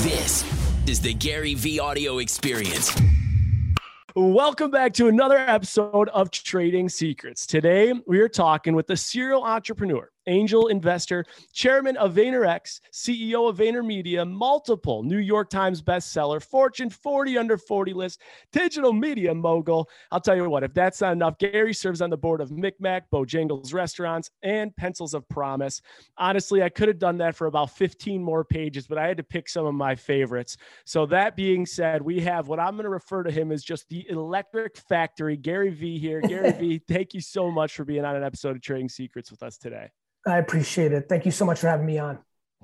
This is the GaryVee audio experience. Welcome back to another episode of Trading Secrets. Today, we are talking with a serial entrepreneur angel investor, chairman of VaynerX, CEO of VaynerMedia, multiple New York Times bestseller, Fortune 40 under 40 list, digital media mogul. I'll tell you what, if that's not enough, Gary serves on the board of MikMak, Bojangles Restaurants, and Pencils of Promise. Honestly, I could have done that for about 15 more pages, but I had to pick some of my favorites. So that being said, we have what I'm going to refer to him as just the electric factory, Gary Vee here. Gary V, thank you so much for being on an episode of Trading Secrets with us today. I appreciate it. Thank you so much for having me on.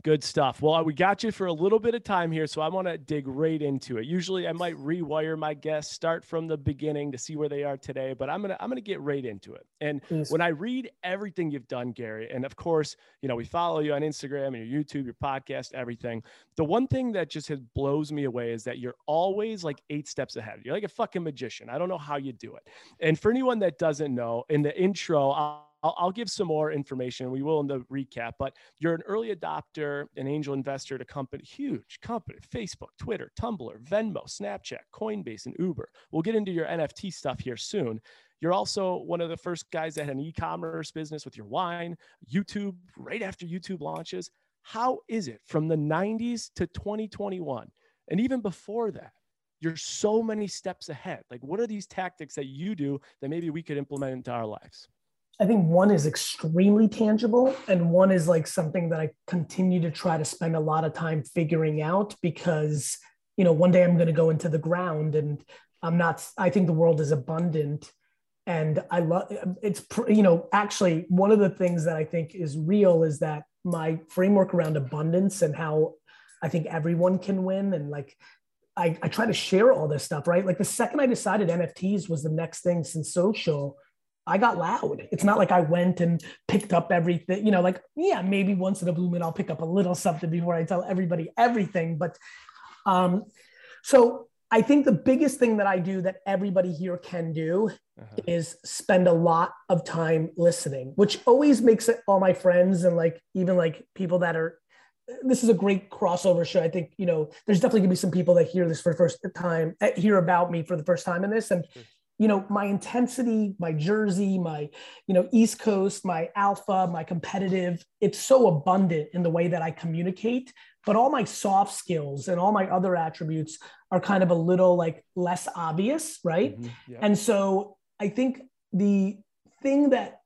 Good stuff. Well, we got you for a little bit of time here, so I want to dig right into it. Usually, I might rewire my guests, start from the beginning to see where they are today, but I'm gonna I'm gonna get right into it. And Please. when I read everything you've done, Gary, and of course, you know we follow you on Instagram and your YouTube, your podcast, everything. The one thing that just has blows me away is that you're always like eight steps ahead. You're like a fucking magician. I don't know how you do it. And for anyone that doesn't know, in the intro, I'll I'll, I'll, give some more information. We will in the recap, but you're an early adopter, an angel investor to company, huge company, Facebook, Twitter, Tumblr, Venmo, Snapchat, Coinbase, and Uber. We'll get into your NFT stuff here soon. You're also one of the first guys that had an e-commerce business with your wine, YouTube, right after YouTube launches. How is it from the 90s to 2021? And even before that, you're so many steps ahead. Like, what are these tactics that you do that maybe we could implement into our lives? I think one is extremely tangible, and one is like something that I continue to try to spend a lot of time figuring out because, you know, one day I'm going to go into the ground and I'm not, I think the world is abundant. And I love it's, you know, actually, one of the things that I think is real is that my framework around abundance and how I think everyone can win and like I, I, try to share all this stuff, right? Like the second I decided NFTs was the next thing since social, I got loud. It's not like I went and picked up everything, you know, like, yeah, maybe once in a blue moon, I'll pick up a little something before I tell everybody everything. But um, so I think the biggest thing that I do that everybody here can do uh-huh. is spend a lot of time listening, which always makes it all my friends and like even like people that are this is a great crossover show. I think, you know, there's definitely gonna be some people that hear this for the first time, hear about me for the first time in this. And you know my intensity my jersey my you know east coast my alpha my competitive it's so abundant in the way that i communicate. But all my soft skills and all my other attributes are kind of a little like less obvious right? Mm-hmm. yeah. and so i think the thing that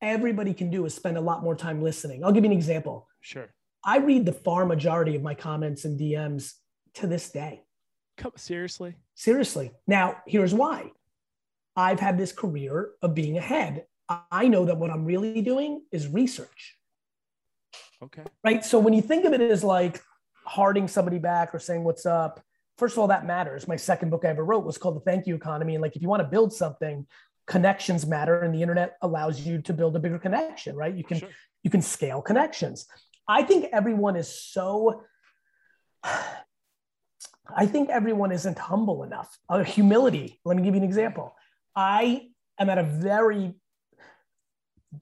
everybody can do is spend a lot more time listening. I'll give you an example. Sure. I read the far majority of my comments and dms to this day. Come, seriously? Seriously. Now here's why I've had this career of being ahead. I know that what I'm really doing is research. Okay. Right. So when you think of it as like harding somebody back or saying what's up, first of all, that matters. My second book I ever wrote was called The Thank You Economy. And like, if you want to build something, connections matter, and the internet allows you to build a bigger connection. Right. You can sure. you can scale connections. I think everyone is so. I think everyone isn't humble enough. Uh, humility. Let me give you an example. I am at a very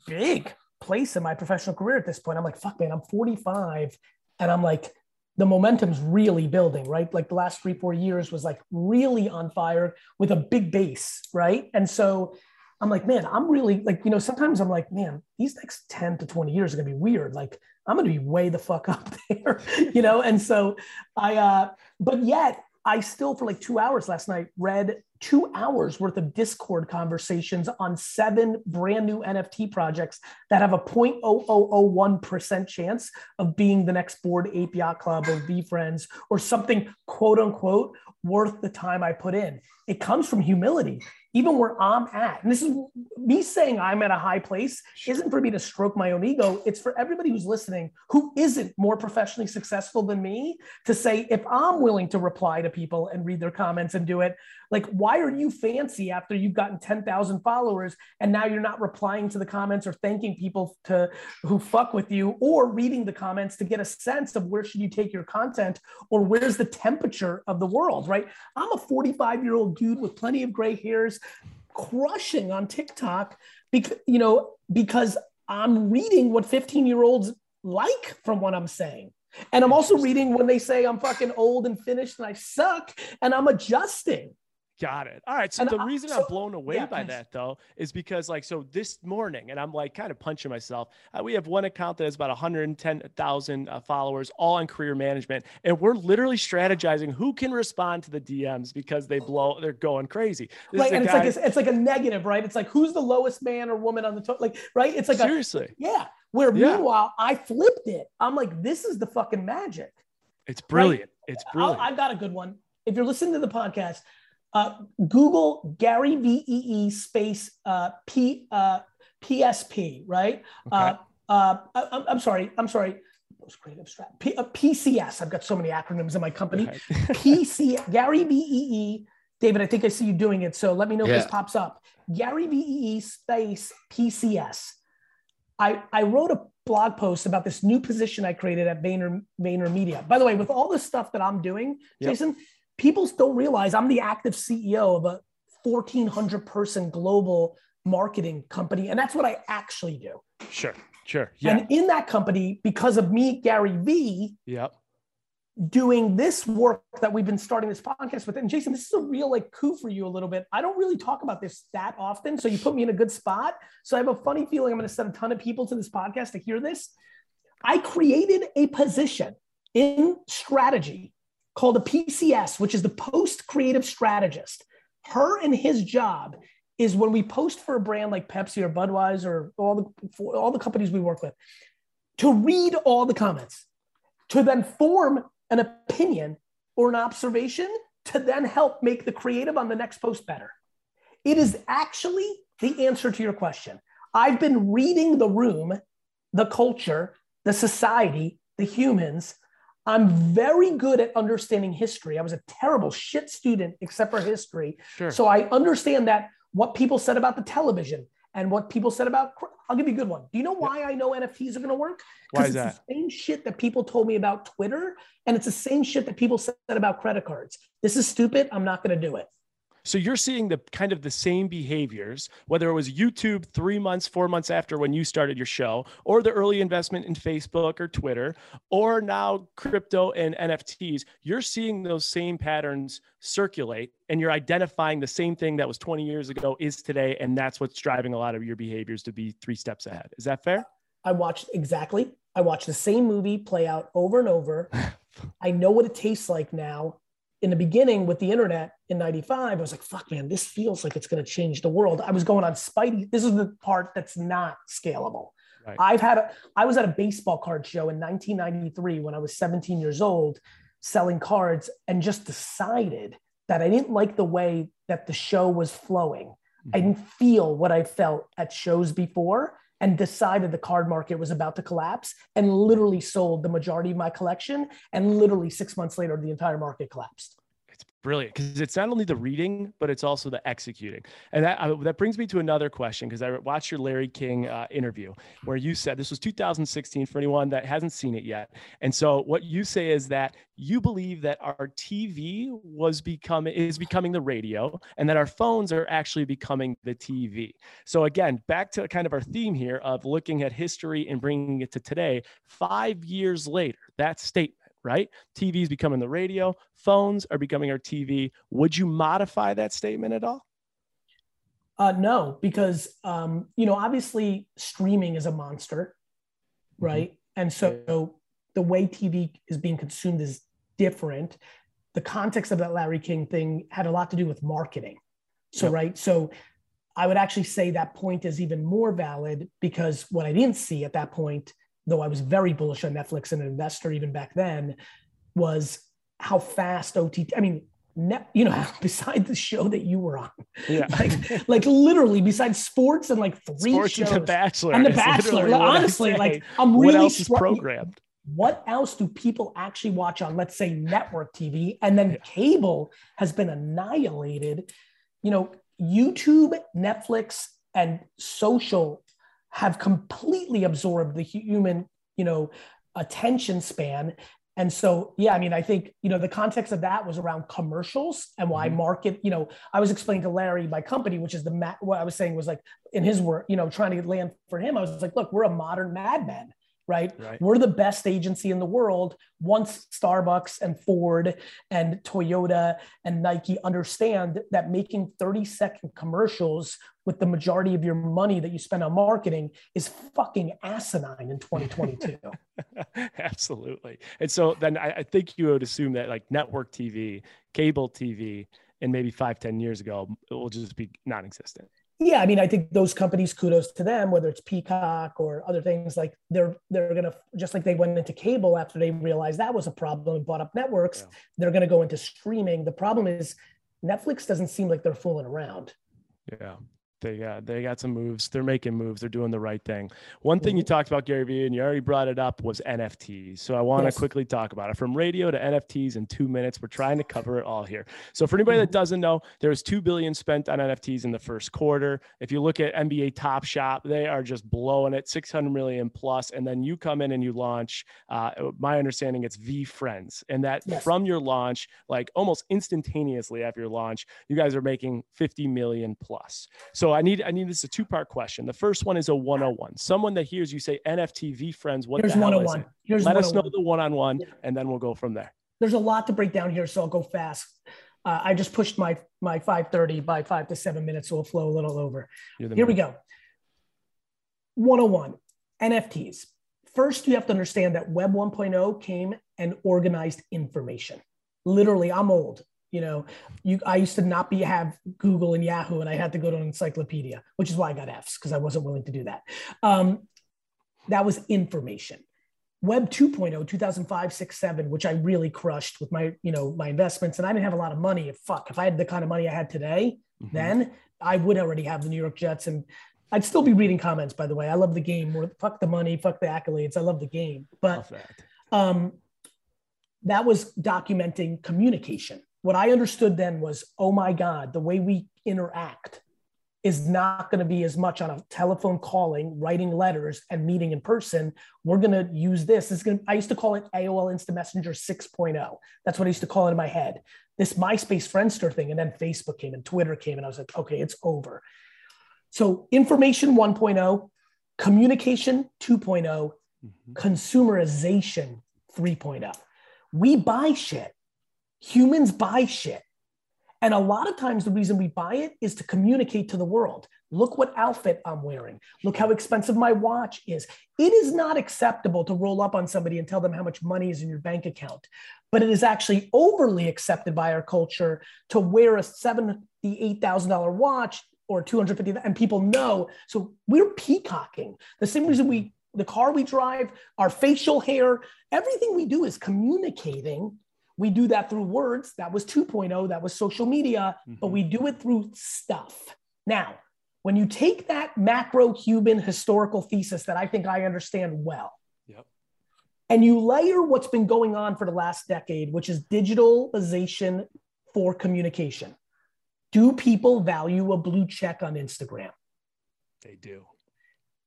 big place in my professional career at this point. I'm like, fuck, man, I'm 45 and I'm like, the momentum's really building, right? Like the last three, four years was like really on fire with a big base, right? And so I'm like, man, I'm really like, you know, sometimes I'm like, man, these next 10 to 20 years are gonna be weird. Like, I'm gonna be way the fuck up there, you know? And so I, uh, but yet I still, for like two hours last night, read two hours worth of Discord conversations on seven brand new NFT projects that have a 0.0001% chance of being the next Bored Ape Yacht Club or VeeFriends or something quote unquote worth the time I put in. It comes from humility even where I'm at. And this is me saying I'm at a high place isn't for me to stroke my own ego. It's for everybody who's listening who isn't more professionally successful than me to say, if I'm willing to reply to people and read their comments and do it, like, why are you fancy after you've gotten 10,000 followers and now you're not replying to the comments or thanking people to who fuck with you or reading the comments to get a sense of where should you take your content or where's the temperature of the world, right? I'm a 45 year old dude with plenty of gray hairs crushing on TikTok because, you know, because I'm reading what 15 year olds like from what I'm saying. And I'm also reading when they say I'm fucking old and finished and I suck and I'm adjusting. Got it. All right. So And the I- reason so- I'm blown away yeah, by please. that though is because like so this morning, and I'm like kind of punching myself. Uh, we have one account that has about 110,000 uh, followers, all in career management, and we're literally strategizing who can respond to the DMs because they blow. They're going crazy. This right. And it's guy- like, a, it's like a negative, right? It's like, who's the lowest man or woman on the? Like, right. It's like a, seriously, yeah. Where Yeah. meanwhile, I flipped it. I'm like, this is the fucking magic. it's brilliant. It's I'll, brilliant. I've got a good one. If you're listening to the podcast, uh, Google Gary V E E space uh, P uh, PSP, right? Uh, uh, I, I'm- I'm sorry. I'm sorry. Most creative strat. P, uh, PCS. I've got so many acronyms in my company. Right. PC Gary V E E. David, I think I see you doing it. So let me know if this pops up. Gary V E E space PCS. I, I wrote a blog post about this new position I created at Vayner, Vayner Media. By the way, with all the stuff that I'm doing, Yep. Jason, people don't realize I'm the active CEO of a 1,400 person global marketing company. And that's what I actually do. Sure. Sure. Yeah. And in that company, because of me, Gary Vee, yep. doing this work that we've been starting this podcast with. And Jason, this is a real like coup for you a little bit. I don't really talk about this that often. So you put me in a good spot. So I have a funny feeling I'm going to send a ton of people to this podcast to hear this. I created a position in strategy called a PCS, which is the post creative strategist. Her and his job is when we post for a brand like Pepsi or Budweiser or all the all the companies we work with to read all the comments, to then form an opinion or an observation to then help make the creative on the next post better. It is actually the answer to your question. I've been reading the room, the culture, the society, the humans. I'm very good at understanding history. I was a terrible shit student, except for history. Sure. So I understand that what people said about the television and what people said about. I'll give you a good one. Do you know why I know NFTs are going to work? Why is it's that? the same shit that people told me about Twitter, and it's the same shit that people said about credit cards. This is stupid. I'm not going to do it. So you're seeing the kind of the same behaviors, whether it was YouTube three months, four months after when you started your show, or the early investment in Facebook or Twitter, or now crypto and NFTs. You're seeing those same patterns circulate, and you're identifying the same thing that was 20 years ago is today, and that's what's driving a lot of your behaviors to be three steps ahead. Is that fair? I watched exactly. I watched the same movie play out over and over. I know what it tastes like now. In the beginning with the internet in 95, I was like, fuck, man, this feels like it's going to change the world. I was going on Spidey. This is the part that's not scalable. Right. I've had a, I was at a baseball card show in 1993 when I was 17 years old selling cards and just decided that I didn't like the way that the show was flowing. I mm-hmm. didn't feel what I felt at shows before and decided the card market was about to collapse and literally sold the majority of my collection. And literally six months later, the entire market collapsed. Brilliant because it's not only the reading, but it's also the executing. And that uh, that brings me to another question because I watched your Larry King uh, interview where you said this was 2016 for anyone that hasn't seen it yet. And so what you say is that you believe that our TV was becoming is becoming the radio, and that our phones are actually becoming the TV. So again, back to kind of our theme here of looking at history and bringing it to today. Five years later, that statement right? TV is becoming the radio, phones are becoming our TV. Would you modify that statement at all? Uh, no, because um, you know, obviously, streaming is a monster, right? And so the way TV is being consumed is different. The context of that Larry King thing had a lot to do with marketing. So, Yep. right. So I would actually say that point is even more valid because what I didn't see at that point, though I was very bullish on Netflix and an investor even back then, was how fast OTT, I mean, net, you know, beside the show that you were on, Yeah. like, like literally besides sports and like three Sports shows and The Bachelor. and The Bachelor, honestly, like I'm what really else is programmed? what else do people actually watch on let's say network tv and then Yeah. cable has been annihilated you know youtube netflix and social have completely absorbed the human you know attention span and so yeah i mean i think you know the context of that was around commercials and why Mhm. market you know i was explaining to larry my company which is the ma- what i was saying was like in his work you know trying to land for him i was like look we're a modern madman right? right? We're the best agency in the world. Once Starbucks and Ford and Toyota and Nike understand that making 30 second commercials with the majority of your money that you spend on marketing is fucking asinine in 2022. Absolutely. And so then I, I think you would assume that like network TV, cable TV, and maybe five, 10 years ago, it will just be non existent yeah, I mean, I think those companies, kudos to them, whether it's Peacock or other things like they're they're gonna just like they went into cable after they realized that was a problem and bought up networks, yeah. they're gonna go into streaming. The problem is Netflix doesn't seem like they're fooling around. Yeah they got they got some moves. They're making moves. They're doing the right thing. One thing you mm-hmm. talked about, Gary Vee, and you already brought it up, was NFTs. So I want to yes. quickly talk about it. From radio to NFTs in two minutes, we're trying to cover it all here. So for anybody that mm-hmm. doesn't know, there was two billion spent on NFTs in the first quarter. If you look at NBA Top Shot, they are just blowing it, 600 million plus. And then you come in and you launch. Uh, my understanding, it's VeeFriends, and that yes. from your launch, like almost instantaneously after your launch, you guys are making 50 million plus. So I need I need this is a two part question. The first one is a 101. Someone that hears you say NFT friends, what Here's the hell 101. is it? Here's Let us know the one on one, and then we'll go from there. There's a lot to break down here, so I'll go fast. Uh, I just pushed my my 5:30 by five to seven minutes, so we'll flow a little over. Here man. we go. 101 NFTs. First, you have to understand that Web 1.0 came and organized information. Literally, I'm old you know you i used to not be have google and yahoo and i had to go to an encyclopedia which is why i got f's because i wasn't willing to do that. Um, that was information. Web 2.0 2005 6 7 which i really crushed with my you know my investments and i didn't have a lot of money. If fuck if i had the kind of money i had today mm-hmm. then i would already have the new york jets and i'd still be reading comments by the way. I love the game more fuck the money fuck the accolades i love the game. But um that was documenting communication what I understood then was, oh my God, the way we interact is not going to be as much on a telephone calling, writing letters, and meeting in person. We're going to use this. It's going to, I used to call it AOL Instant Messenger 6.0. That's what I used to call it in my head. This MySpace Friendster thing, and then Facebook came and Twitter came, and I was like, okay, it's over. So information 1.0, communication 2.0, mm-hmm. consumerization 3.0. We buy shit humans buy shit. And a lot of times, the reason we buy it is to communicate to the world. Look what outfit I'm wearing. Look how expensive my watch is. It is not acceptable to roll up on somebody and tell them how much money is in your bank account, but it is actually overly accepted by our culture to wear a $78,000 watch or 250 and people know. So we're peacocking. The same reason we, the car we drive, our facial hair, everything we do is communicating we do that through words. That was 2.0, that was social media, mm-hmm. but we do it through stuff. Now, when you take that macro human historical thesis that I think I understand well, yep. and you layer what's been going on for the last decade, which is digitalization for communication, do people value a blue check on Instagram? They do.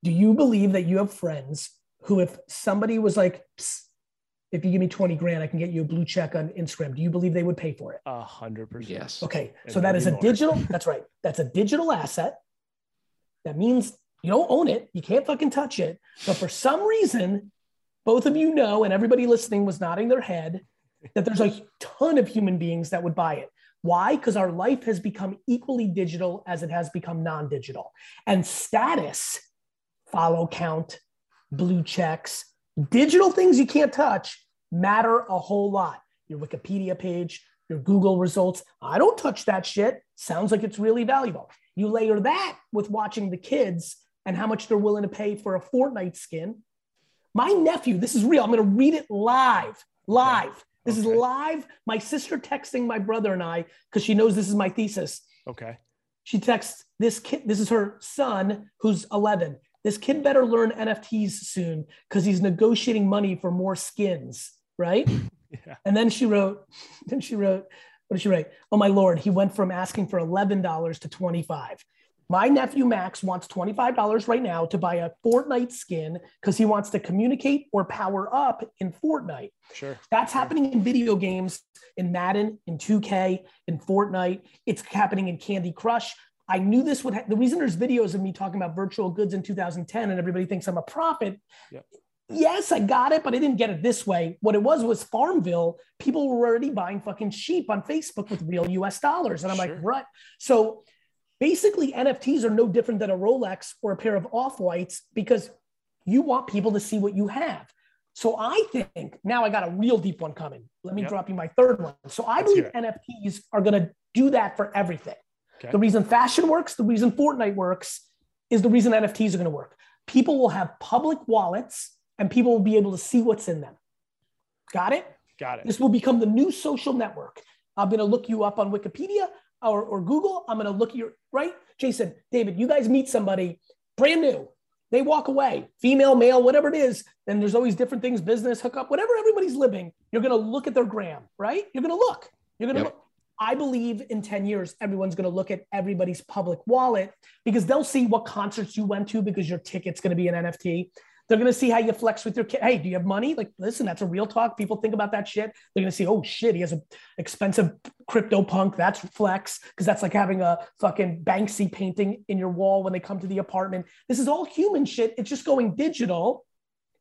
Do you believe that you have friends who, if somebody was like, if you give me 20 grand, I can get you a blue check on Instagram. Do you believe they would pay for it? A hundred percent. Yes. Okay. And so that is a more. digital, that's right. That's a digital asset. That means you don't own it. You can't fucking touch it. But for some reason, both of you know, and everybody listening was nodding their head, that there's a ton of human beings that would buy it. Why? Because our life has become equally digital as it has become non digital. And status, follow count, blue checks, digital things you can't touch matter a whole lot. Your Wikipedia page, your Google results. I don't touch that shit. Sounds like it's really valuable. You layer that with watching the kids and how much they're willing to pay for a Fortnite skin. My nephew, this is real. I'm going to read it live. Live. This okay. is live. My sister texting my brother and I because she knows this is my thesis. Okay. She texts this kid. This is her son who's 11. This kid better learn NFTs soon because he's negotiating money for more skins right? Yeah. And then she wrote, then she wrote, what did she write? Oh my lord, he went from asking for $11 to 25. My nephew Max wants $25 right now to buy a Fortnite skin because he wants to communicate or power up in Fortnite. Sure. That's sure. happening in video games, in Madden, in 2K, in Fortnite. It's happening in Candy Crush. I knew this would. Ha- the reason there's videos of me talking about virtual goods in 2010 and everybody thinks I'm a prophet yep yes, I got it, but I didn't get it this way. What it was was Farmville. People were already buying fucking sheep on Facebook with real US dollars. And I'm sure. like, right. So basically, NFTs are no different than a Rolex or a pair of off whites because you want people to see what you have. So I think now I got a real deep one coming. Let me yep. drop you my third one. So I Let's believe NFTs are going to do that for everything. Okay. The reason fashion works, the reason Fortnite works, is the reason NFTs are going to work. People will have public wallets and people will be able to see what's in them. Got it? Got it. This will become the new social network. I'm going to look you up on Wikipedia or, or Google. I'm going to look at your, right? Jason, David, you guys meet somebody brand new. They walk away, female, male, whatever it is. Then there's always different things, business, hookup, whatever everybody's living. You're going to look at their gram, right? You're going to look. You're going to yep. look. I believe in 10 years, everyone's going to look at everybody's public wallet because they'll see what concerts you went to because your ticket's going to be an NFT. They're going to see how you flex with your kid. Hey, do you have money? Like, listen, that's a real talk. People think about that shit. They're going to see, oh shit, he has an expensive CryptoPunk. That's flex because that's like having a fucking Banksy painting in your wall when they come to the apartment. This is all human shit. It's just going digital,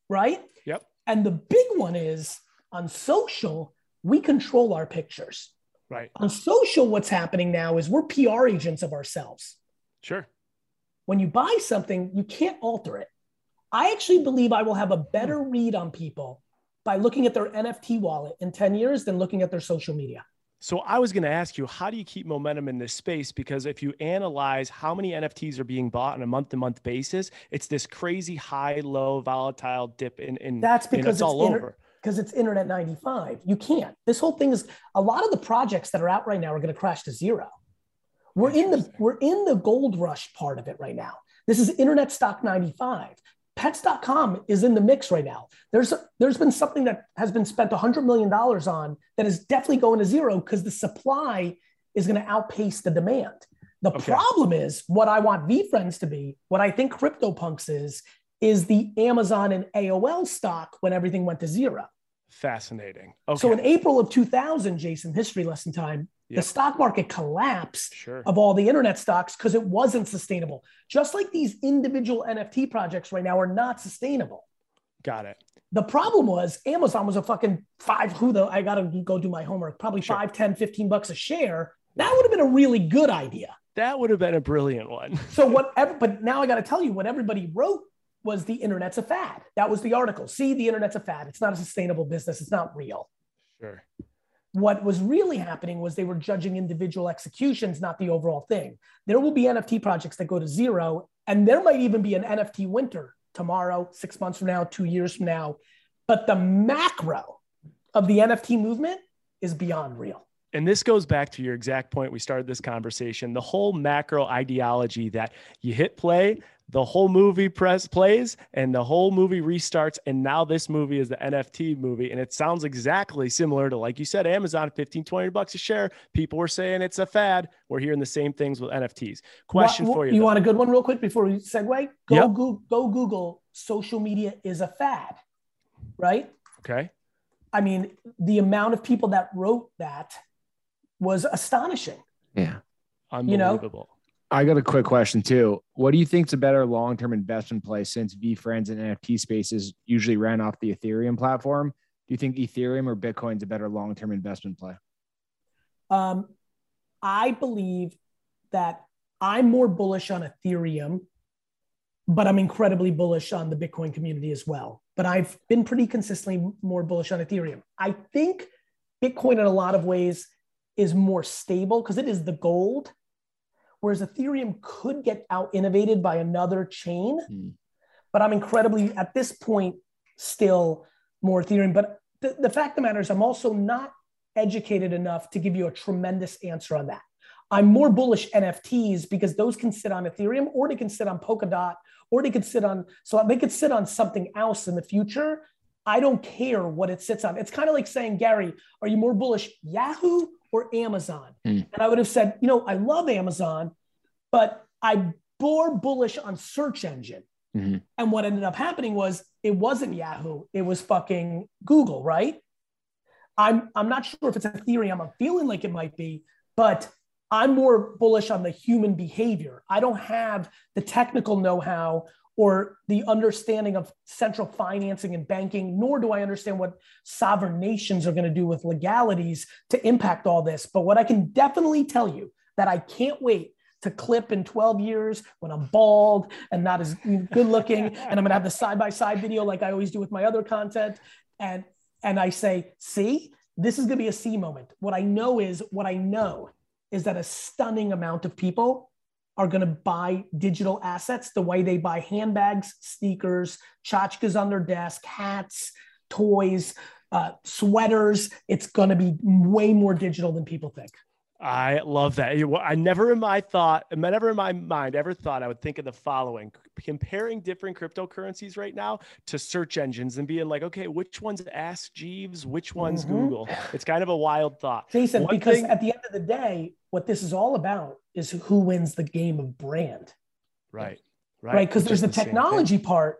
right? Yep. And the big one is on social, we control our pictures. Right. On social, what's happening now is we're PR agents of ourselves. Sure. When you buy something, you can't alter it. I actually believe I will have a hmm. better read on people by looking at their NFT wallet in 10 years than looking at their social media. So I was going to ask you, how do you keep momentum in this space? Because if you analyze how many NFTs are being bought on a month-to-month basis, it's this crazy high, low, volatile dip in. in That's because it's, it's, all inter- over. because it's internet 95 you can't. This whole thing is a lot of the projects that are out right now are going to crash to zero. We're in the we're in the gold rush part of it right now. This is internet stock 95 pets.com is in the mix right now there's there's been something that has been spent 100 million dollars on that is definitely going to zero because the supply is going to outpace the demand the okay. problem is what i want VeeFriends to be what i think CryptoPunks is is the Amazon and AOL stock when everything went to zero. Fascinating. Okay. So in April of 2000, Jason, history lesson time, yep. the stock market collapse sure. of all the internet stocks because it wasn't sustainable. Just like these individual NFT projects right now are not sustainable. Got it. The problem was Amazon was a fucking five, who the, I got to go do my homework, probably sure. five, 10, 15 bucks a share. That would have been a really good idea. That would have been a brilliant one. so whatever, but now I got to tell you what everybody wrote was the internet's a fad. That was the article. See, the internet's a fad. It's not a sustainable business. It's not real. Sure. What was really happening was they were judging individual executions, not the overall thing. There will be NFT projects that go to zero, and there might even be an NFT winter tomorrow, six months from now, two years from now. But the macro of the NFT movement is beyond real and this goes back to your exact point we started this conversation the whole macro ideology that you hit play the whole movie press plays and the whole movie restarts and now this movie is the nft movie and it sounds exactly similar to like you said amazon 15 20 bucks a share people were saying it's a fad we're hearing the same things with nfts question what, for you you though. want a good one real quick before we segue go, yep. go, go google social media is a fad right okay i mean the amount of people that wrote that was astonishing. Yeah. Unbelievable. You know? I got a quick question too. What do you think is a better long term investment play since VeeFriends and NFT spaces usually ran off the Ethereum platform? Do you think Ethereum or Bitcoin is a better long term investment play? Um, I believe that I'm more bullish on Ethereum, but I'm incredibly bullish on the Bitcoin community as well. But I've been pretty consistently more bullish on Ethereum. I think Bitcoin, in a lot of ways, is more stable because it is the gold, whereas Ethereum could get out innovated by another chain. Mm. But I'm incredibly, at this point, still more Ethereum. But the, the fact of the matter is, I'm also not educated enough to give you a tremendous answer on that. I'm more bullish NFTs because those can sit on Ethereum or they can sit on Polkadot or they could sit on, so they could sit on something else in the future. I don't care what it sits on. It's kind of like saying, Gary, are you more bullish Yahoo or Amazon? Mm. And I would have said, you know, I love Amazon, but I'm more bullish on search engine. Mm-hmm. And what ended up happening was it wasn't Yahoo, it was fucking Google, right? I'm I'm not sure if it's Ethereum. I'm feeling like it might be, but I'm more bullish on the human behavior. I don't have the technical know-how or the understanding of central financing and banking, nor do I understand what sovereign nations are going to do with legalities to impact all this. But what I can definitely tell you that I can't wait to clip in 12 years when I'm bald and not as good looking. and I'm going to have the side by side video like I always do with my other content. And, and I say, see, this is going to be a C moment. What I know is what I know is that a stunning amount of people are going to buy digital assets the way they buy handbags, sneakers, tchotchkes on their desk, hats, toys, uh, sweaters. It's going to be way more digital than people think. I love that. I never in my thought, never in my mind ever thought I would think of the following comparing different cryptocurrencies right now to search engines and being like, okay, which one's Ask Jeeves, which one's mm-hmm. Google? It's kind of a wild thought. Jason, One because thing- at the end of the day, what this is all about is who wins the game of brand. Right. Right. Right. Because there's the, the technology part.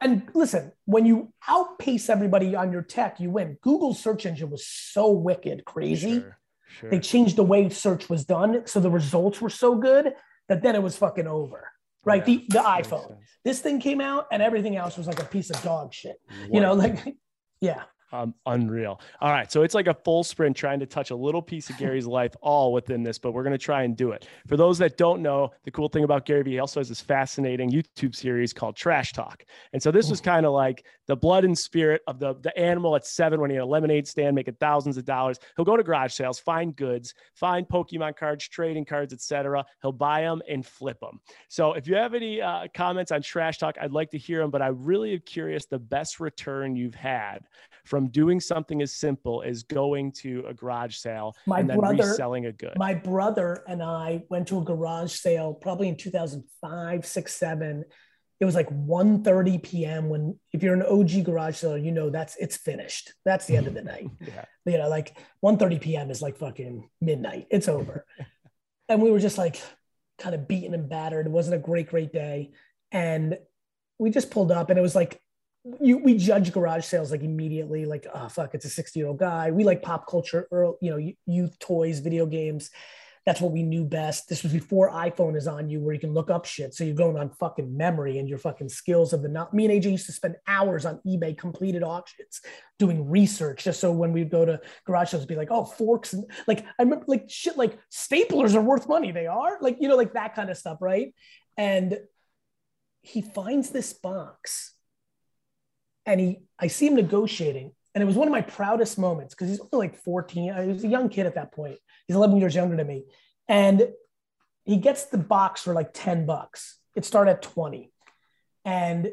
And listen, when you outpace everybody on your tech, you win. Google's search engine was so wicked, crazy. Sure Sure. They changed the way search was done, so the results were so good that then it was fucking over. Right, yeah, the the iPhone. This thing came out, and everything else was like a piece of dog shit. What? You know, like yeah um, unreal. All right. So it's like a full sprint trying to touch a little piece of Gary's life all within this, but we're going to try and do it. For those that don't know, the cool thing about Gary Vee, he also has this fascinating YouTube series called Trash Talk. And so this was kind of like the blood and spirit of the, the animal at seven when he had a lemonade stand making thousands of dollars. He'll go to garage sales, find goods, find Pokemon cards, trading cards, etc. He'll buy them and flip them. So if you have any uh, comments on Trash Talk, I'd like to hear them, but I really am curious the best return you've had from doing something as simple as going to a garage sale my and then brother, reselling a good. My brother and I went to a garage sale probably in 2005, six, seven. It was like 1.30 p.m. when if you're an OG garage seller, you know that's it's finished. That's the end of the night. yeah. You know, like 1.30 p.m. is like fucking midnight. It's over. and we were just like kind of beaten and battered. It wasn't a great, great day. And we just pulled up and it was like you, we judge garage sales like immediately, like, oh, fuck, it's a 60 year old guy. We like pop culture, or, you know, youth toys, video games. That's what we knew best. This was before iPhone is on you where you can look up shit. So you're going on fucking memory and your fucking skills of the not. Me and AJ used to spend hours on eBay completed auctions doing research just so when we'd go to garage sales, be like, oh, forks. And like, I remember like shit, like staplers are worth money. They are like, you know, like that kind of stuff. Right. And he finds this box and he I see him negotiating, and it was one of my proudest moments because he's only like 14. I was a young kid at that point. He's 11 years younger than me, and he gets the box for like 10 bucks. It started at 20, and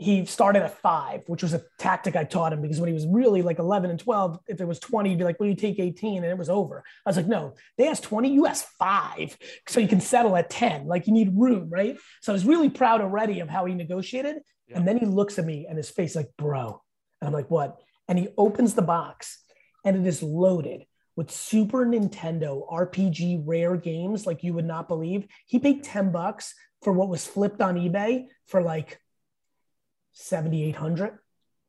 he started at five, which was a tactic I taught him because when he was really like 11 and 12, if it was 20, he'd be like, well, you take 18 and it was over. I was like, no, they asked 20, you asked five. So you can settle at 10. Like you need room, right? So I was really proud already of how he negotiated. Yeah. And then he looks at me and his face like, bro. And I'm like, what? And he opens the box and it is loaded with Super Nintendo RPG rare games like you would not believe. He paid 10 bucks for what was flipped on eBay for like 7,800.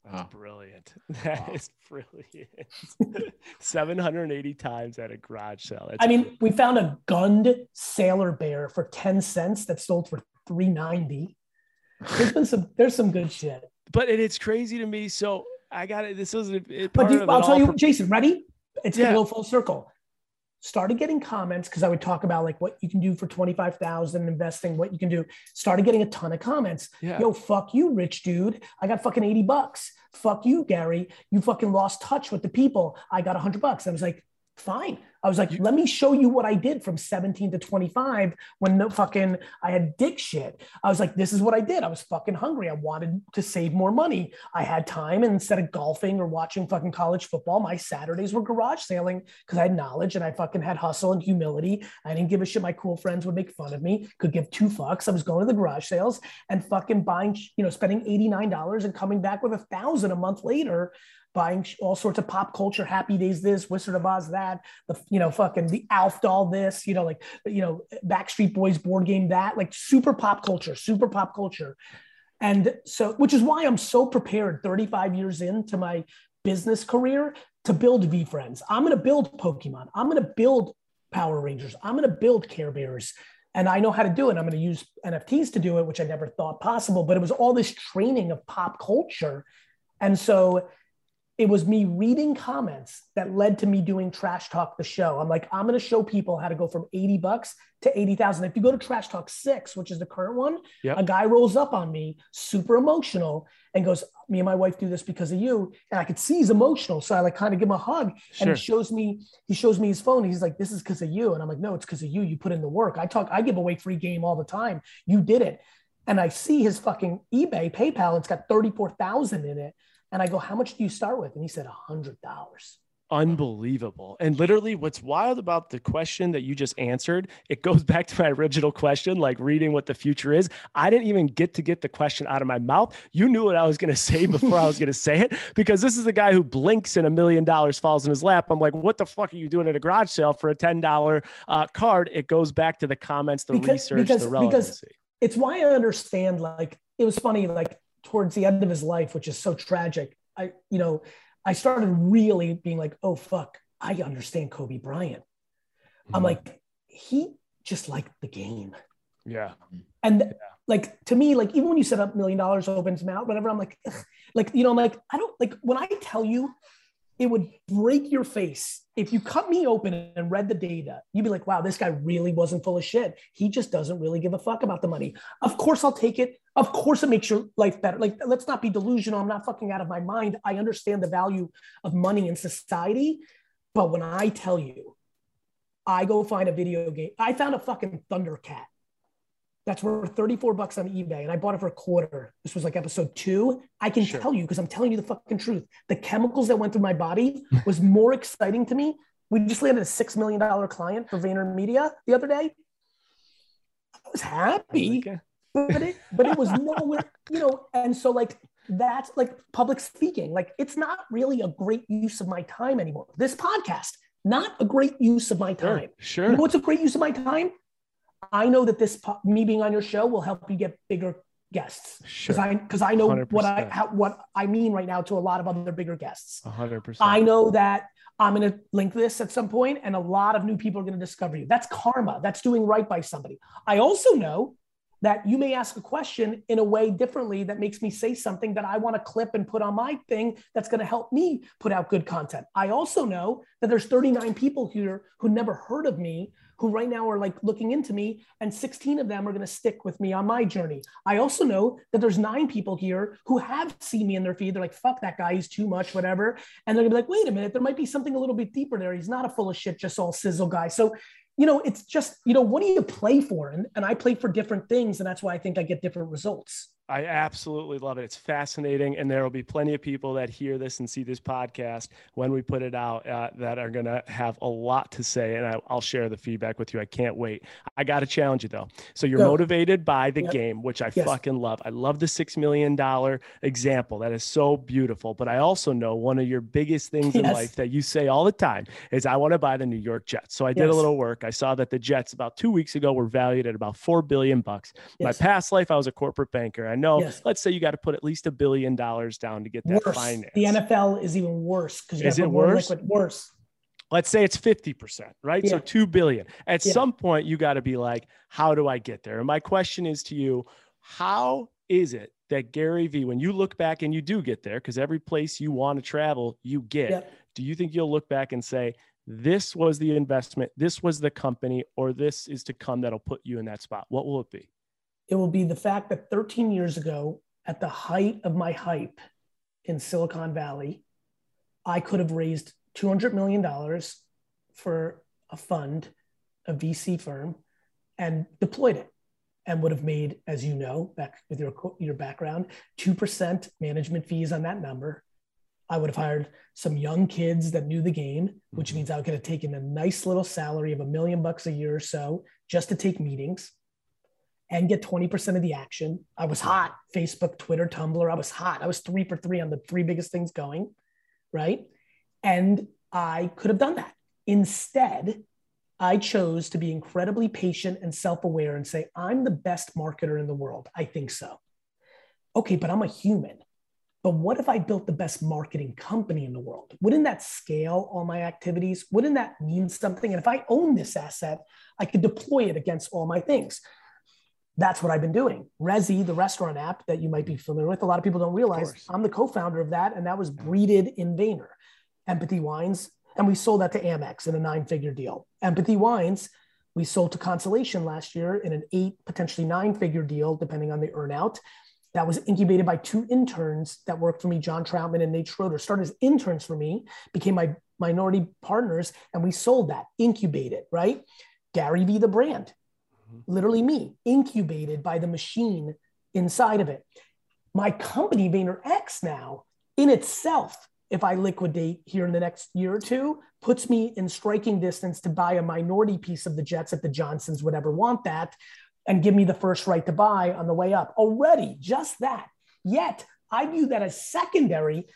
That's oh. brilliant. That wow. is brilliant. 780 times at a garage sale. That's I mean, we found a Gund sailor bear for 10 cents that sold for 390. There's been some there's some good shit. But it, it's crazy to me. So I got it. This was it. But I'll tell you, Jason, ready? It's yeah. gonna go full circle started getting comments because I would talk about like what you can do for 25,000 investing, what you can do. Started getting a ton of comments. Yeah. Yo, fuck you, rich dude. I got fucking 80 bucks. Fuck you, Gary. You fucking lost touch with the people. I got 100 bucks. I was like, fine. I was like, let me show you what I did from 17 to 25 when no fucking I had dick shit. I was like, this is what I did. I was fucking hungry. I wanted to save more money. I had time and instead of golfing or watching fucking college football, my Saturdays were garage sailing because I had knowledge and I fucking had hustle and humility. I didn't give a shit. My cool friends would make fun of me, could give two fucks. I was going to the garage sales and fucking buying, you know, spending $89 and coming back with a thousand a month later buying all sorts of pop culture, Happy Days this, Wizard of Oz that, the you know fucking the Alf doll this, you know like you know Backstreet Boys board game that, like super pop culture, super pop culture, and so which is why I'm so prepared 35 years into my business career to build VeeFriends. I'm going to build Pokemon. I'm going to build Power Rangers. I'm going to build Care Bears. and I know how to do it. I'm going to use NFTs to do it, which I never thought possible. But it was all this training of pop culture. And so it was me reading comments that led to me doing Trash Talk the show. I'm like, I'm going to show people how to go from 80 bucks to 80,000. If you go to Trash Talk 6, which is the current one, yep. a guy rolls up on me, super emotional, and goes, Me and my wife do this because of you. And I could see he's emotional. So I like kind of give him a hug sure. and he shows me, he shows me his phone. He's like, This is because of you. And I'm like, No, it's because of you. You put in the work. I talk, I give away free game all the time. You did it. And I see his fucking eBay, PayPal, it's got 34,000 in it. And I go, How much do you start with? And he said, a $100 unbelievable. And literally, what's wild about the question that you just answered, it goes back to my original question, like reading what the future is. I didn't even get to get the question out of my mouth. You knew what I was going to say before I was going to say it because this is the guy who blinks and a million dollars falls in his lap. I'm like, what the fuck are you doing at a garage sale for a $10 uh, card? It goes back to the comments, the because, research, because, the relevancy. Because it's why I understand, like, it was funny, like, towards the end of his life, which is so tragic. I, you know, I started really being like, oh, fuck, I understand Kobe Bryant. Mm-hmm. I'm like, he just liked the game. Yeah. And yeah. like to me, like even when you set up million dollars opens mouth, whatever, I'm like, ugh. like, you know, I'm like, I don't like when I tell you it would break your face if you cut me open and read the data. You'd be like, wow, this guy really wasn't full of shit. He just doesn't really give a fuck about the money. Of course, I'll take it. Of course, it makes your life better. Like, let's not be delusional. I'm not fucking out of my mind. I understand the value of money in society. But when I tell you, I go find a video game, I found a fucking Thundercat that's worth 34 bucks on eBay and I bought it for a quarter. This was like episode two. I can sure. tell you because I'm telling you the fucking truth. The chemicals that went through my body was more exciting to me. We just landed a $6 million client for VaynerMedia the other day. I was happy, okay. but, it, but it was nowhere, you know, and so like, that's like public speaking. Like it's not really a great use of my time anymore. This podcast, not a great use of my time. Sure. sure. You know what's a great use of my time? I know that this me being on your show will help you get bigger guests because sure. I because I know 100%. what I how, what I mean right now to a lot of other bigger guests. hundred percent. I know that I'm going to link this at some point, and a lot of new people are going to discover you. That's karma. That's doing right by somebody. I also know that you may ask a question in a way differently that makes me say something that I want to clip and put on my thing that's going to help me put out good content. I also know that there's 39 people here who never heard of me who right now are like looking into me and 16 of them are going to stick with me on my journey. I also know that there's nine people here who have seen me in their feed. They're like fuck that guy he's too much whatever. And they're to be like wait a minute there might be something a little bit deeper there. He's not a full of shit just all sizzle guy. So you know it's just you know what do you play for? And, and i play for different things and that's why i think i get different results I absolutely love it. It's fascinating. And there will be plenty of people that hear this and see this podcast when we put it out uh, that are going to have a lot to say. And I, will share the feedback with you. I can't wait. I got to challenge you though. So you're Go. motivated by the yep. game, which I yes. fucking love. I love the $6 million example. That is so beautiful. But I also know one of your biggest things yes. in life that you say all the time is I want to buy the New York Jets. So I did yes. a little work. I saw that the Jets about two weeks ago were valued at about 4 billion bucks. My past life, I was a corporate banker. I know, yes. let's say you got to put at least a billion dollars down to get that worse. finance. The NFL is even worse because is it worse? Liquid. Worse. Let's say it's 50%, right? Yeah. So 2 billion. At yeah. some point, you got to be like, how do I get there? And my question is to you, how is it that Gary Vee, when you look back and you do get there, because every place you want to travel, you get, yeah. do you think you'll look back and say, this was the investment, this was the company, or this is to come that'll put you in that spot? What will it be? It will be the fact that 13 years ago, at the height of my hype in Silicon Valley, I could have raised $200 million for a fund, a VC firm, and deployed it and would have made, as you know, back with your, your background, 2% management fees on that number. I would have hired some young kids that knew the game, which mm-hmm. means I could have taken a nice little salary of a million bucks a year or so just to take meetings and get 20% of the action. I was hot. Facebook, Twitter, Tumblr. I was hot. I was three for three on the three biggest things going, right? And I could have done that. Instead, I chose to be incredibly patient and self aware and say, I'm the best marketer in the world. I think so. Okay, but I'm a human. But what if I built the best marketing company in the world? Wouldn't that scale all my activities? Wouldn't that mean something? And if I own this asset, I could deploy it against all my things. That's what I've been doing. Resy, the restaurant app that you might be familiar with, a lot of people don't realize I'm the co-founder of that, and that was breeded in Vayner. Empathy Wines, and we sold that to Amex in a nine-figure deal. Empathy Wines, we sold to Constellation last year in an eight, potentially nine-figure deal, depending on the earnout that was incubated by two interns that worked for me, John Troutman and Nate Schroeder, started as interns for me, became my minority partners, and we sold that, incubated, right? Gary Vee, the brand, mm-hmm. Literally me, incubated by the machine inside of it. My company, VaynerX, now in itself, if I liquidate here in the next year or two, puts me in striking distance to buy a minority piece of the Jets if the Johnsons would ever want that and give me the first right to buy on the way up. Already, just that. Yet, I view that as secondary.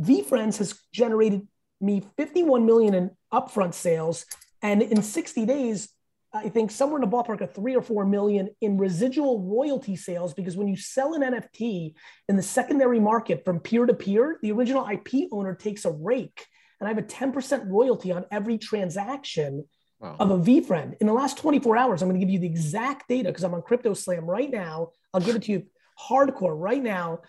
VeeFriends has generated me 51 million in upfront sales, and in 60 days, I think somewhere in the ballpark of three or four million in residual royalty sales. Because when you sell an NFT in the secondary market from peer to peer, the original IP owner takes a rake, and I have a 10% royalty on every transaction wow. of a VeeFriend. In the last 24 hours, I'm going to give you the exact data because I'm on Crypto Slam right now. I'll give it to you hardcore right now.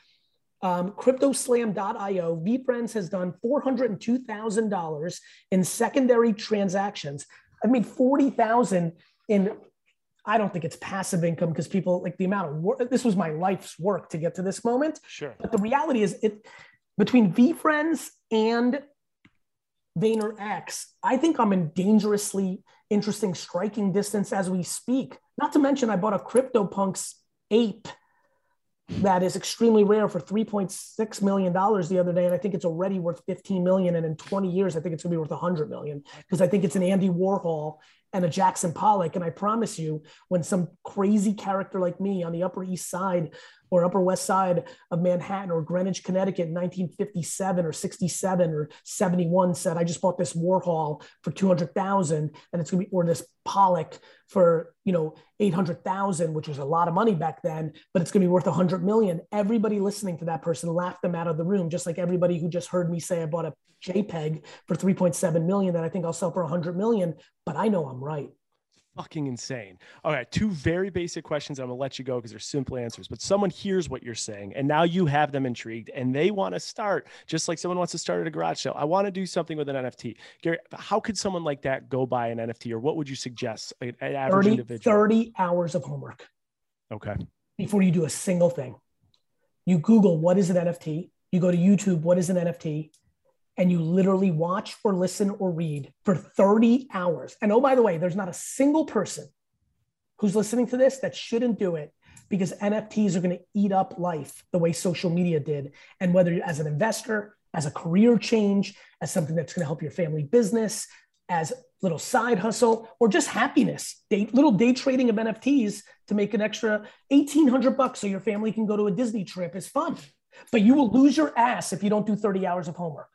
Um, CryptoSlam.io, VeeFriends has done $402,000 in secondary transactions. I made 40,000 in I don't think it's passive income because people like the amount of work. This was my life's work to get to this moment. Sure. But the reality is, it between VeeFriends and VaynerX, I think I'm in dangerously interesting striking distance as we speak. Not to mention, I bought a CryptoPunks ape that is extremely rare for 3.6 million dollars the other day and i think it's already worth 15 million and in 20 years i think it's going to be worth 100 million because i think it's an andy warhol and a Jackson Pollock. And I promise you, when some crazy character like me on the Upper East Side or Upper West Side of Manhattan or Greenwich, Connecticut in 1957 or 67 or 71 said, I just bought this Warhol for 200,000 and it's going to be, or this Pollock for, you know, 800,000, which was a lot of money back then, but it's going to be worth 100 million. Everybody listening to that person laughed them out of the room, just like everybody who just heard me say I bought a JPEG for 3.7 million that I think I'll sell for 100 million, but I know I'm right. Fucking insane. All right, two very basic questions. I'm gonna let you go because they're simple answers. But someone hears what you're saying, and now you have them intrigued, and they want to start, just like someone wants to start at a garage sale. I want to do something with an NFT. Gary, how could someone like that go buy an NFT, or what would you suggest? An average 30, individual. 30 hours of homework. Okay. Before you do a single thing, you Google what is an NFT. You go to YouTube, what is an NFT? And you literally watch or listen or read for 30 hours. And oh, by the way, there's not a single person who's listening to this that shouldn't do it because NFTs are going to eat up life the way social media did. And whether as an investor, as a career change, as something that's going to help your family business, as little side hustle, or just happiness, day, little day trading of NFTs to make an extra 1800 bucks so your family can go to a Disney trip is fun. But you will lose your ass if you don't do 30 hours of homework.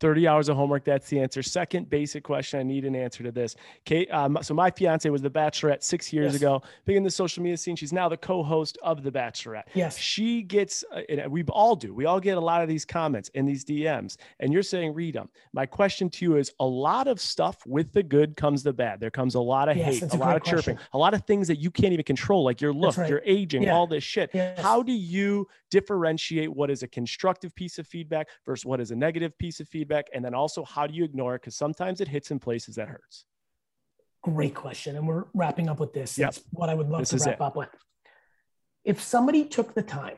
30 hours of homework. That's the answer. Second basic question. I need an answer to this. Kate, um, so my fiance was the Bachelorette six years yes. ago, big in the social media scene. She's now the co-host of the Bachelorette. Yes. She gets, uh, we all do. We all get a lot of these comments and these DMs, and you're saying read them. My question to you is: a lot of stuff with the good comes the bad. There comes a lot of yes, hate, a, a lot of question. chirping, a lot of things that you can't even control, like your look, right. your aging, yeah. all this shit. Yes. How do you differentiate what is a constructive piece of feedback versus what is a negative piece of feedback? And then also, how do you ignore it? Because sometimes it hits in places that hurts. Great question. And we're wrapping up with this. Yep. That's what I would love this to wrap it. up with. If somebody took the time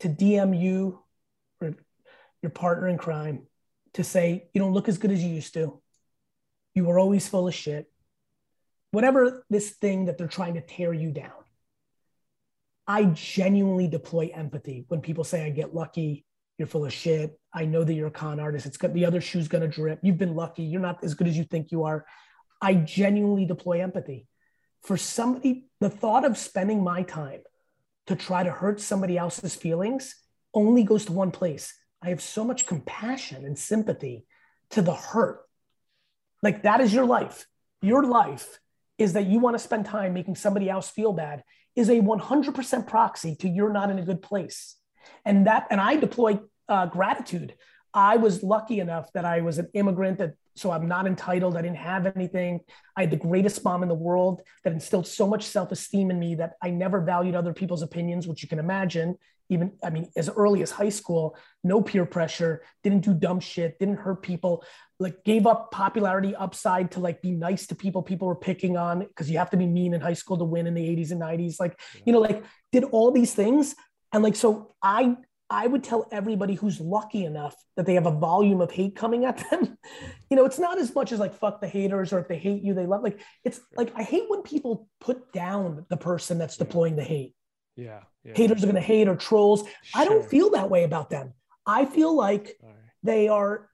to DM you or your partner in crime to say, you don't look as good as you used to, you were always full of shit, whatever this thing that they're trying to tear you down, I genuinely deploy empathy when people say I get lucky, you're full of shit. I know that you're a con artist. It's got the other shoe's gonna drip. You've been lucky. You're not as good as you think you are. I genuinely deploy empathy. For somebody, the thought of spending my time to try to hurt somebody else's feelings only goes to one place. I have so much compassion and sympathy to the hurt. Like that is your life. Your life is that you want to spend time making somebody else feel bad is a 100% proxy to you're not in a good place. And that, and I deploy uh, gratitude. I was lucky enough that I was an immigrant that so I'm not entitled. I didn't have anything. I had the greatest mom in the world that instilled so much self-esteem in me that I never valued other people's opinions, which you can imagine. Even I mean, as early as high school, no peer pressure, didn't do dumb shit, didn't hurt people, like gave up popularity upside to like be nice to people people were picking on because you have to be mean in high school to win in the 80s and 90s. Like, you know, like did all these things. And like, so I I would tell everybody who's lucky enough that they have a volume of hate coming at them. You know, it's not as much as like fuck the haters or if they hate you, they love like it's like I hate when people put down the person that's deploying the hate. Yeah. yeah. Haters are gonna hate or trolls. Sure. I don't feel that way about them. I feel like right. they are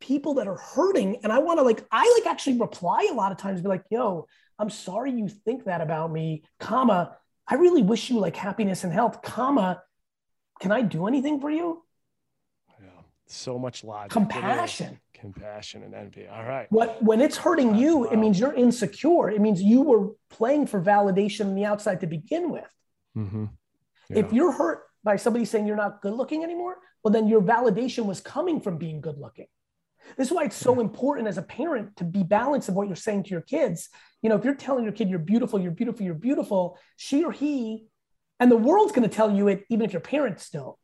people that are hurting. And I want to like, I like actually reply a lot of times, be like, yo, I'm sorry you think that about me, comma. I really wish you like happiness and health, comma can I do anything for you? Yeah, so much logic. Compassion. Compassion and envy. All right. What when it's hurting you, wow. it means you're insecure. It means you were playing for validation on the outside to begin with. Mm-hmm. Yeah. If you're hurt by somebody saying you're not good looking anymore, well, then your validation was coming from being good looking. This is why it's so important as a parent to be balanced of what you're saying to your kids. You know, if you're telling your kid you're beautiful, you're beautiful, you're beautiful, she or he and the world's going to tell you it, even if your parents don't.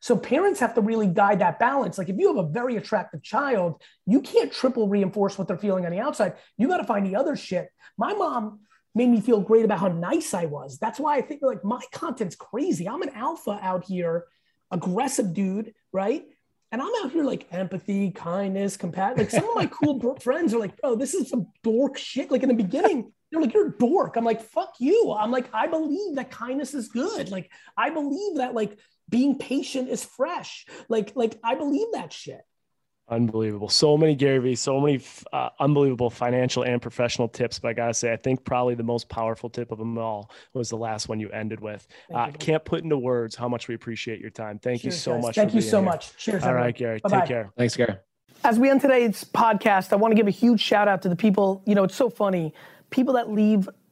So parents have to really guide that balance. Like if you have a very attractive child, you can't triple reinforce what they're feeling on the outside. You got to find the other shit. My mom made me feel great about how nice I was. That's why I think like my content's crazy. I'm an alpha out here, aggressive dude, right? And I'm out here like empathy, kindness, compassion. Like some of my cool friends are like, bro, this is some dork shit. Like in the beginning, they're like, you're a dork. I'm like, fuck you. I'm like, I believe that kindness is good. Like, I believe that like being patient is fresh. Like, like I believe that shit. Unbelievable. So many Gary Vee, so many uh, unbelievable financial and professional tips. But I got to say, I think probably the most powerful tip of them all was the last one you ended with. Uh, can't put into words how much we appreciate your time. Thank Cheers, you so guys. much. Thank you so here. much. Cheers. All everyone. right, Gary. Bye-bye. Take care. Thanks, Gary. As we end today's podcast, I want to give a huge shout out to the people. You know, it's so funny people that leave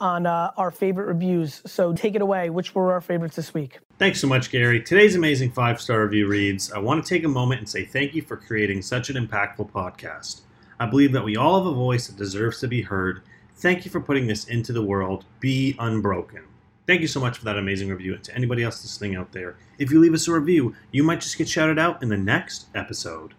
on uh, our favorite reviews. So take it away. Which were our favorites this week? Thanks so much, Gary. Today's amazing five star review reads I want to take a moment and say thank you for creating such an impactful podcast. I believe that we all have a voice that deserves to be heard. Thank you for putting this into the world. Be unbroken. Thank you so much for that amazing review. And to anybody else listening out there, if you leave us a review, you might just get shouted out in the next episode.